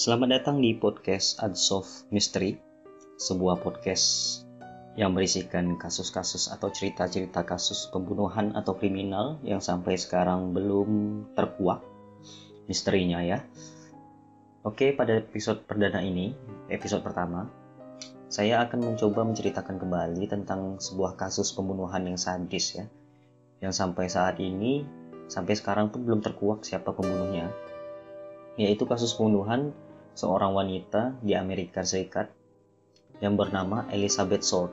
Selamat datang di podcast Unsolved Mystery, sebuah podcast yang berisikan kasus-kasus atau cerita-cerita kasus pembunuhan atau kriminal yang sampai sekarang belum terkuak. Misterinya ya. Oke, pada episode perdana ini, episode pertama, saya akan mencoba menceritakan kembali tentang sebuah kasus pembunuhan yang sadis ya, yang sampai saat ini, sampai sekarang pun belum terkuak siapa pembunuhnya, yaitu kasus pembunuhan seorang wanita di Amerika Serikat yang bernama Elizabeth Short.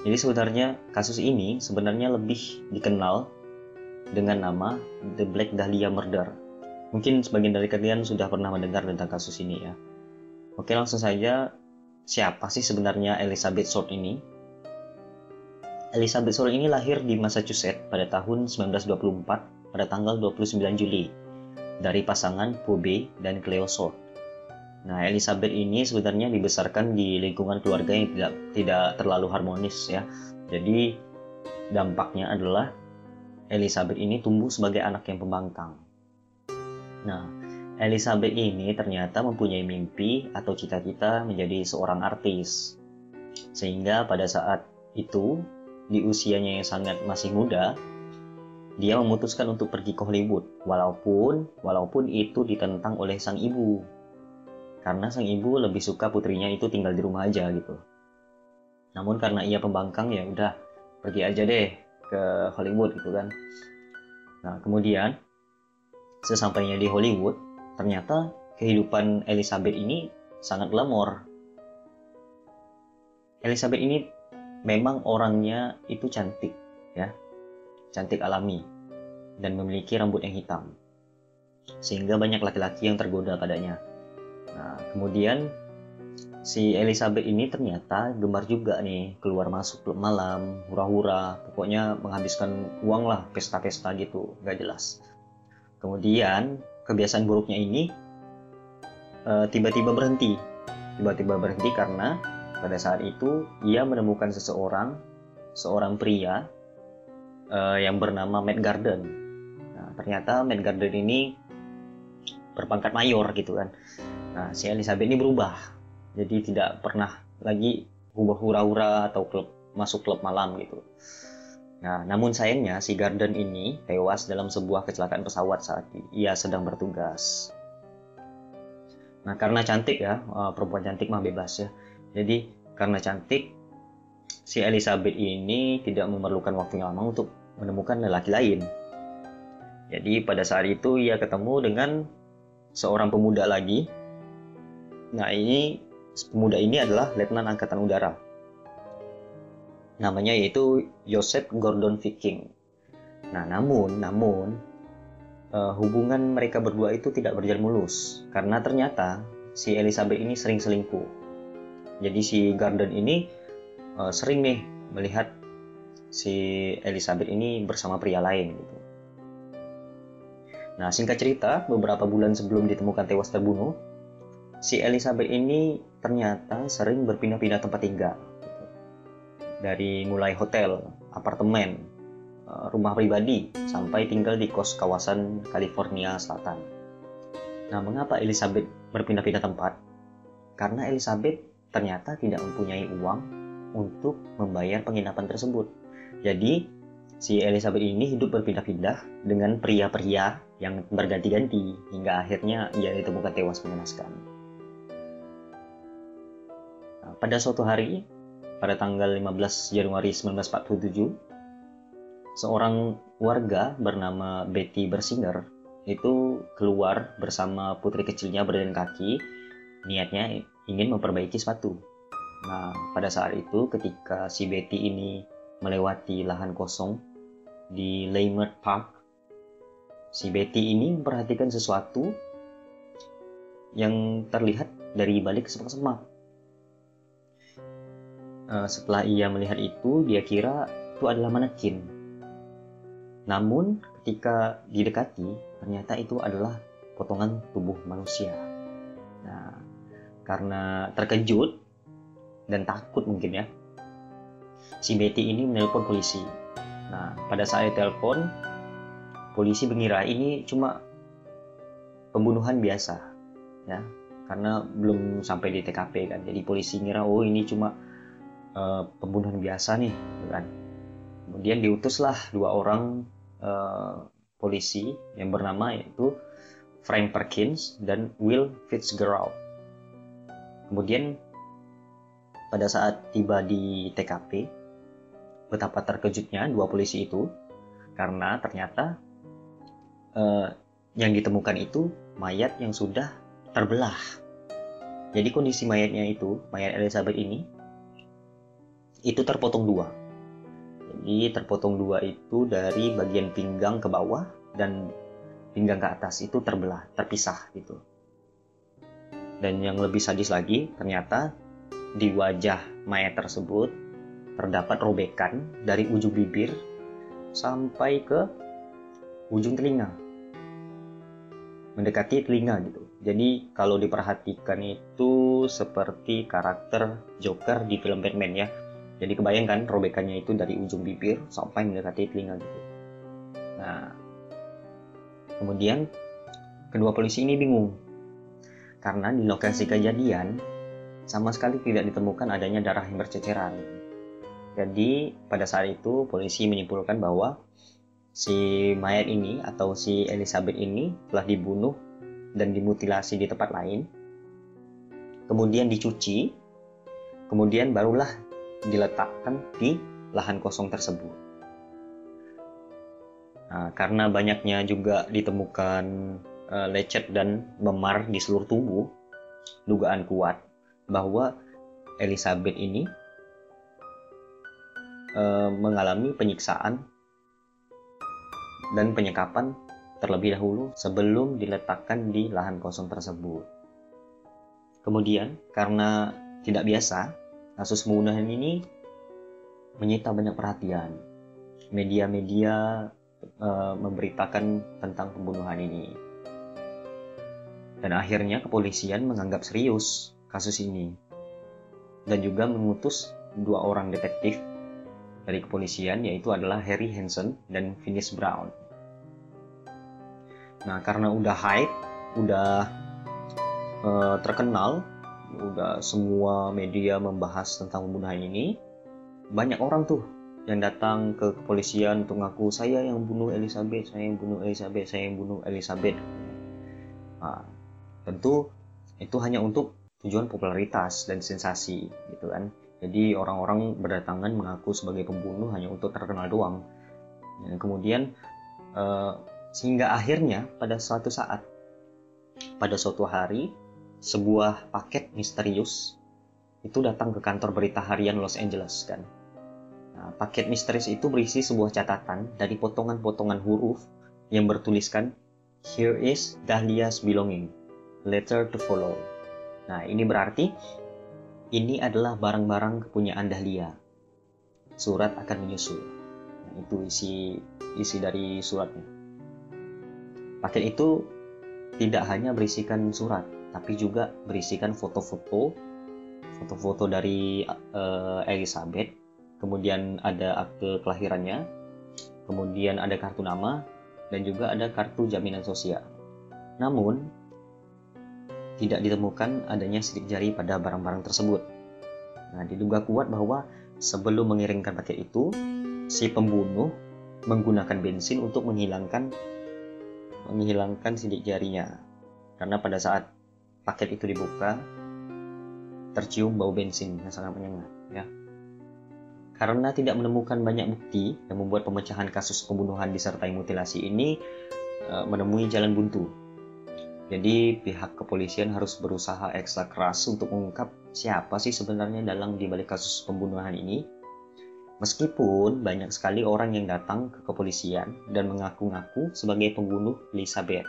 Jadi sebenarnya kasus ini sebenarnya lebih dikenal dengan nama The Black Dahlia Murder. Mungkin sebagian dari kalian sudah pernah mendengar tentang kasus ini ya. Oke langsung saja, siapa sih sebenarnya Elizabeth Short ini? Elizabeth Short ini lahir di Massachusetts pada tahun 1924 pada tanggal 29 Juli dari pasangan Phoebe dan Cleo Short. Nah, Elizabeth ini sebenarnya dibesarkan di lingkungan keluarga yang tidak tidak terlalu harmonis ya. Jadi dampaknya adalah Elizabeth ini tumbuh sebagai anak yang pembangkang. Nah, Elizabeth ini ternyata mempunyai mimpi atau cita-cita menjadi seorang artis. Sehingga pada saat itu, di usianya yang sangat masih muda, dia memutuskan untuk pergi ke Hollywood, walaupun walaupun itu ditentang oleh sang ibu. Karena sang ibu lebih suka putrinya itu tinggal di rumah aja gitu. Namun karena ia pembangkang ya udah pergi aja deh ke Hollywood gitu kan. Nah, kemudian sesampainya di Hollywood, ternyata kehidupan Elizabeth ini sangat glamor. Elizabeth ini memang orangnya itu cantik ya cantik alami, dan memiliki rambut yang hitam. Sehingga banyak laki-laki yang tergoda padanya. Nah, kemudian si Elizabeth ini ternyata gemar juga nih keluar masuk klub malam, hura-hura, pokoknya menghabiskan uang lah, pesta-pesta gitu, gak jelas. Kemudian kebiasaan buruknya ini eh, tiba-tiba uh, berhenti, tiba-tiba berhenti karena pada saat itu ia menemukan seseorang, seorang pria uh, yang bernama Matt Garden. Ternyata Matt Garden ini berpangkat mayor gitu kan. Nah, si Elizabeth ini berubah. Jadi tidak pernah lagi hura-hura atau klub masuk klub malam gitu. Nah, namun sayangnya si Garden ini tewas dalam sebuah kecelakaan pesawat saat ia sedang bertugas. Nah, karena cantik ya, eh, perempuan cantik mah bebas ya. Jadi, karena cantik, si Elizabeth ini tidak memerlukan waktu yang lama untuk menemukan lelaki lain. Jadi pada saat itu ia ketemu dengan seorang pemuda lagi. Nah ini pemuda ini adalah Letnan Angkatan Udara. Namanya yaitu Joseph Gordon Viking. Nah namun namun uh, hubungan mereka berdua itu tidak berjalan mulus karena ternyata si Elizabeth ini sering selingkuh. Jadi si Gordon ini uh, sering nih melihat si Elizabeth ini bersama pria lain gitu. Nah, singkat cerita, beberapa bulan sebelum ditemukan tewas terbunuh, si Elizabeth ini ternyata sering berpindah-pindah tempat tinggal. Dari mulai hotel, apartemen, eh, rumah pribadi, sampai tinggal di kos kawasan California Selatan. Nah, mengapa Elizabeth berpindah-pindah tempat? Karena Elizabeth ternyata tidak mempunyai uang untuk membayar penginapan tersebut. Jadi, si Elizabeth ini hidup berpindah-pindah dengan pria-pria yang berganti-ganti hingga akhirnya ia ditemukan tewas mengenaskan. Nah, pada suatu hari, pada tanggal 15 Januari 1947, seorang warga bernama Betty Bersinger itu keluar bersama putri kecilnya berjalan kaki, niatnya ingin memperbaiki sepatu. Nah, pada saat itu ketika si Betty ini melewati lahan kosong di Leimert Park, si Betty ini memperhatikan sesuatu yang terlihat dari balik semak-semak. Uh, setelah ia melihat itu, dia kira itu adalah manekin. Namun, ketika didekati, ternyata itu adalah potongan tubuh manusia. Nah, karena terkejut dan takut mungkin ya, si Betty ini menelpon polisi. Nah, pada saat telepon, polisi mengira ini cuma pembunuhan biasa. ya. Karena belum sampai di TKP kan. Jadi polisi ngira oh ini cuma uh, pembunuhan biasa nih gitu kan. Kemudian diutuslah dua orang uh, polisi yang bernama yaitu Frank Perkins dan Will Fitzgerald. Kemudian pada saat tiba di TKP betapa terkejutnya dua polisi itu karena ternyata uh, yang ditemukan itu mayat yang sudah terbelah. Jadi kondisi mayatnya itu, mayat Elizabeth ini, itu terpotong dua. Jadi terpotong dua itu dari bagian pinggang ke bawah dan pinggang ke atas itu terbelah, terpisah gitu. Dan yang lebih sadis lagi, ternyata di wajah mayat tersebut terdapat robekan dari ujung bibir sampai ke ujung telinga mendekati telinga gitu. Jadi kalau diperhatikan itu seperti karakter Joker di film Batman ya. Jadi kebayangkan robekannya itu dari ujung bibir sampai mendekati telinga gitu. Nah, kemudian kedua polisi ini bingung karena di lokasi kejadian sama sekali tidak ditemukan adanya darah yang berceceran. Jadi pada saat itu polisi menyimpulkan bahwa si mayat ini atau si Elizabeth ini telah dibunuh dan dimutilasi di tempat lain, kemudian dicuci, kemudian barulah diletakkan di lahan kosong tersebut. Nah, karena banyaknya juga ditemukan uh, lecet dan memar di seluruh tubuh, dugaan kuat bahwa Elizabeth ini uh, mengalami penyiksaan dan penyekapan terlebih dahulu sebelum diletakkan di lahan kosong tersebut. Kemudian, karena tidak biasa, kasus pembunuhan ini menyita banyak perhatian. Media-media e, memberitakan tentang pembunuhan ini. Dan akhirnya kepolisian menganggap serius kasus ini. Dan juga mengutus dua orang detektif dari kepolisian yaitu adalah Harry Hansen dan Finis Brown. Nah, karena udah hype, udah uh, terkenal, udah semua media membahas tentang pembunuhan ini, banyak orang tuh yang datang ke kepolisian untuk ngaku saya yang bunuh Elizabeth, saya yang bunuh Elizabeth, saya yang bunuh Elizabeth. Nah, tentu itu hanya untuk tujuan popularitas dan sensasi gitu kan. Jadi orang-orang berdatangan mengaku sebagai pembunuh hanya untuk terkenal doang. Dan kemudian uh, sehingga akhirnya pada suatu saat, pada suatu hari, sebuah paket misterius itu datang ke kantor berita harian Los Angeles kan. Nah, paket misterius itu berisi sebuah catatan dari potongan-potongan huruf yang bertuliskan Here is Dahlia's belonging, letter to follow. Nah, ini berarti ini adalah barang-barang kepunyaan Dahlia. Surat akan menyusul. Nah, itu isi isi dari suratnya. Paket itu tidak hanya berisikan surat, tapi juga berisikan foto-foto, foto-foto dari uh, Elizabeth, kemudian ada akte kelahirannya, kemudian ada kartu nama, dan juga ada kartu jaminan sosial. Namun, tidak ditemukan adanya sidik jari pada barang-barang tersebut. Nah, diduga kuat bahwa sebelum mengirimkan paket itu, si pembunuh menggunakan bensin untuk menghilangkan menghilangkan sidik jarinya. Karena pada saat paket itu dibuka, tercium bau bensin yang sangat menyengat. Ya. Karena tidak menemukan banyak bukti yang membuat pemecahan kasus pembunuhan disertai mutilasi ini e, menemui jalan buntu. Jadi pihak kepolisian harus berusaha ekstra keras untuk mengungkap siapa sih sebenarnya dalang dibalik kasus pembunuhan ini Meskipun banyak sekali orang yang datang ke kepolisian dan mengaku-ngaku sebagai pembunuh Elizabeth,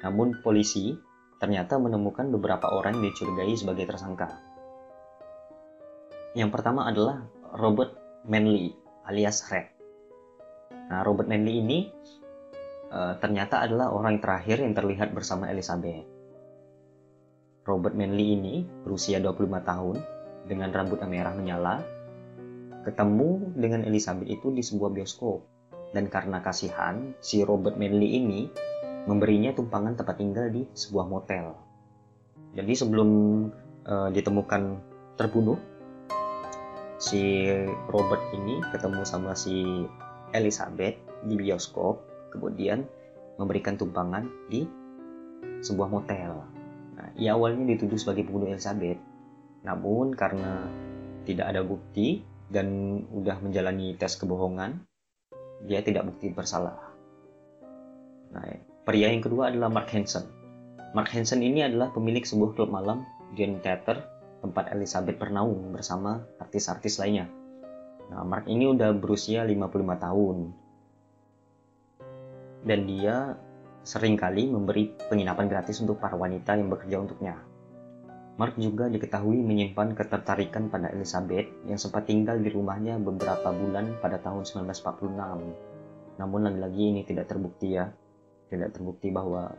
namun polisi ternyata menemukan beberapa orang yang dicurigai sebagai tersangka. Yang pertama adalah Robert Manley alias Red. Nah, Robert Manley ini uh, ternyata adalah orang terakhir yang terlihat bersama Elizabeth. Robert Manley ini berusia 25 tahun dengan rambut yang merah menyala ketemu dengan Elizabeth itu di sebuah bioskop. Dan karena kasihan, si Robert Manley ini memberinya tumpangan tempat tinggal di sebuah motel. Jadi sebelum uh, ditemukan terbunuh, si Robert ini ketemu sama si Elizabeth di bioskop, kemudian memberikan tumpangan di sebuah motel. Nah, ia awalnya dituduh sebagai pembunuh Elizabeth, namun karena tidak ada bukti dan udah menjalani tes kebohongan, dia tidak bukti bersalah. Nah, pria yang kedua adalah Mark Hansen. Mark Hansen ini adalah pemilik sebuah klub malam Dion Theater tempat Elizabeth bernaung bersama artis-artis lainnya. Nah, Mark ini udah berusia 55 tahun. Dan dia sering kali memberi penginapan gratis untuk para wanita yang bekerja untuknya. Mark juga diketahui menyimpan ketertarikan pada Elizabeth yang sempat tinggal di rumahnya beberapa bulan pada tahun 1946. Namun lagi-lagi ini tidak terbukti ya, tidak terbukti bahwa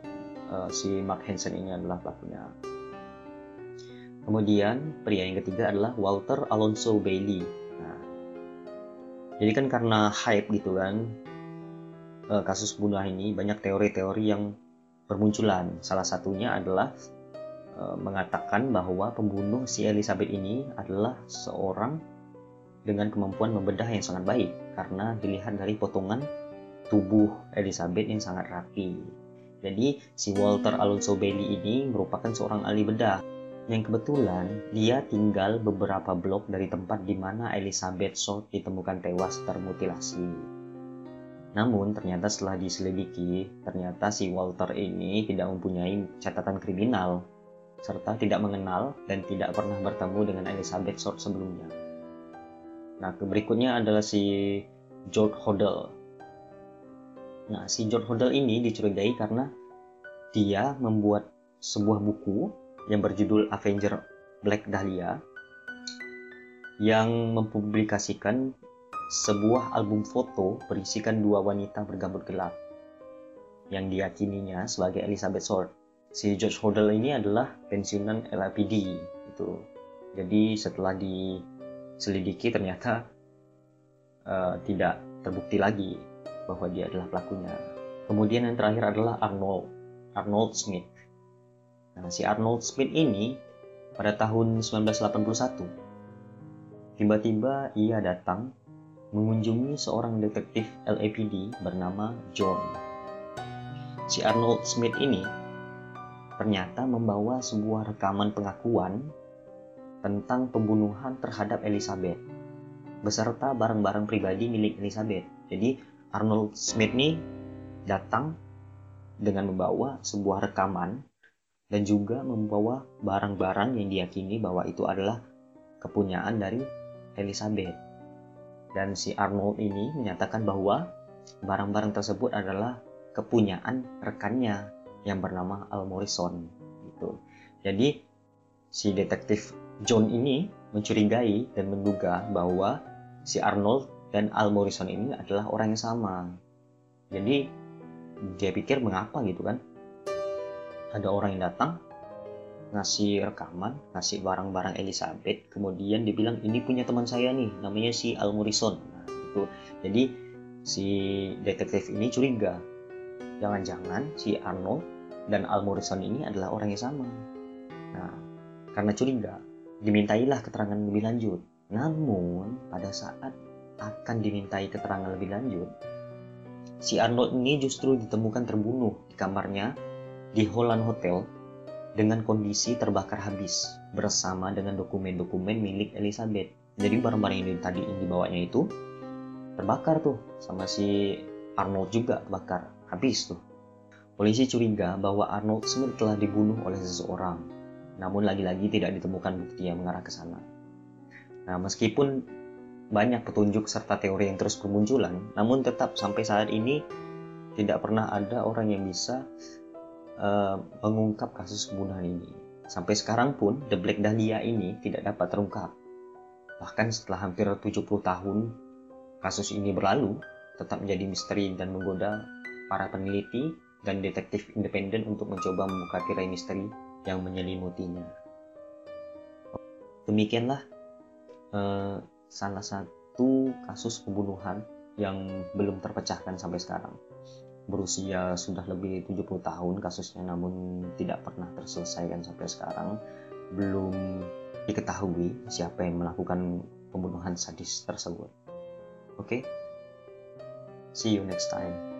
uh, si Mark Hansen ini adalah pelakunya. Kemudian pria yang ketiga adalah Walter Alonso Bailey. Nah, jadi kan karena hype gitu kan, uh, kasus pembunuhan ini banyak teori-teori yang bermunculan. Salah satunya adalah Eh, mengatakan bahwa pembunuh si Elizabeth ini adalah seorang dengan kemampuan membedah yang sangat baik karena dilihat dari potongan tubuh Elizabeth yang sangat rapi. Jadi si Walter Alonso Bailey ini merupakan seorang ahli bedah yang kebetulan dia tinggal beberapa blok dari tempat di mana Elizabeth Short ditemukan tewas termutilasi. Namun ternyata setelah diselidiki, ternyata si Walter ini tidak mempunyai catatan kriminal serta tidak mengenal dan tidak pernah bertemu dengan Elizabeth Short sebelumnya. Nah, berikutnya adalah si George Hodel. Nah, si George Hodel ini dicurigai karena dia membuat sebuah buku yang berjudul Avenger Black Dahlia yang mempublikasikan sebuah album foto berisikan dua wanita bergambut gelap yang diyakininya sebagai Elizabeth Short si George Hodel ini adalah pensiunan LAPD itu. Jadi setelah diselidiki ternyata uh, tidak terbukti lagi bahwa dia adalah pelakunya. Kemudian yang terakhir adalah Arnold Arnold Smith. Nah, si Arnold Smith ini pada tahun 1981 tiba-tiba ia datang mengunjungi seorang detektif LAPD bernama John. Si Arnold Smith ini ternyata membawa sebuah rekaman pengakuan tentang pembunuhan terhadap Elizabeth beserta barang-barang pribadi milik Elizabeth. Jadi Arnold Smith ini datang dengan membawa sebuah rekaman dan juga membawa barang-barang yang diyakini bahwa itu adalah kepunyaan dari Elizabeth. Dan si Arnold ini menyatakan bahwa barang-barang tersebut adalah kepunyaan rekannya yang bernama Al Morrison gitu. Jadi si detektif John ini mencurigai dan menduga bahwa si Arnold dan Al Morrison ini adalah orang yang sama. Jadi dia pikir mengapa gitu kan? Ada orang yang datang ngasih rekaman, ngasih barang-barang Elizabeth, kemudian dibilang ini punya teman saya nih, namanya si Al Morrison. Nah, itu. Jadi si detektif ini curiga, jangan-jangan si Arnold dan Al Morrison ini adalah orang yang sama. Nah, karena curiga, dimintailah keterangan lebih lanjut. Namun, pada saat akan dimintai keterangan lebih lanjut, si Arnold ini justru ditemukan terbunuh di kamarnya di Holland Hotel dengan kondisi terbakar habis bersama dengan dokumen-dokumen milik Elizabeth. Jadi barang-barang yang tadi yang dibawanya itu terbakar tuh sama si Arnold juga terbakar habis tuh Polisi curiga bahwa Arnold Smith telah dibunuh oleh seseorang, namun lagi-lagi tidak ditemukan bukti yang mengarah ke sana. Nah, meskipun banyak petunjuk serta teori yang terus bermunculan, namun tetap sampai saat ini tidak pernah ada orang yang bisa uh, mengungkap kasus pembunuhan ini. Sampai sekarang pun, The Black Dahlia ini tidak dapat terungkap. Bahkan setelah hampir 70 tahun kasus ini berlalu, tetap menjadi misteri dan menggoda para peneliti dan detektif independen untuk mencoba membuka tirai misteri yang menyelimutinya. Demikianlah uh, salah satu kasus pembunuhan yang belum terpecahkan sampai sekarang. Berusia sudah lebih 70 tahun kasusnya namun tidak pernah terselesaikan sampai sekarang. Belum diketahui siapa yang melakukan pembunuhan sadis tersebut. Oke? Okay? see you next time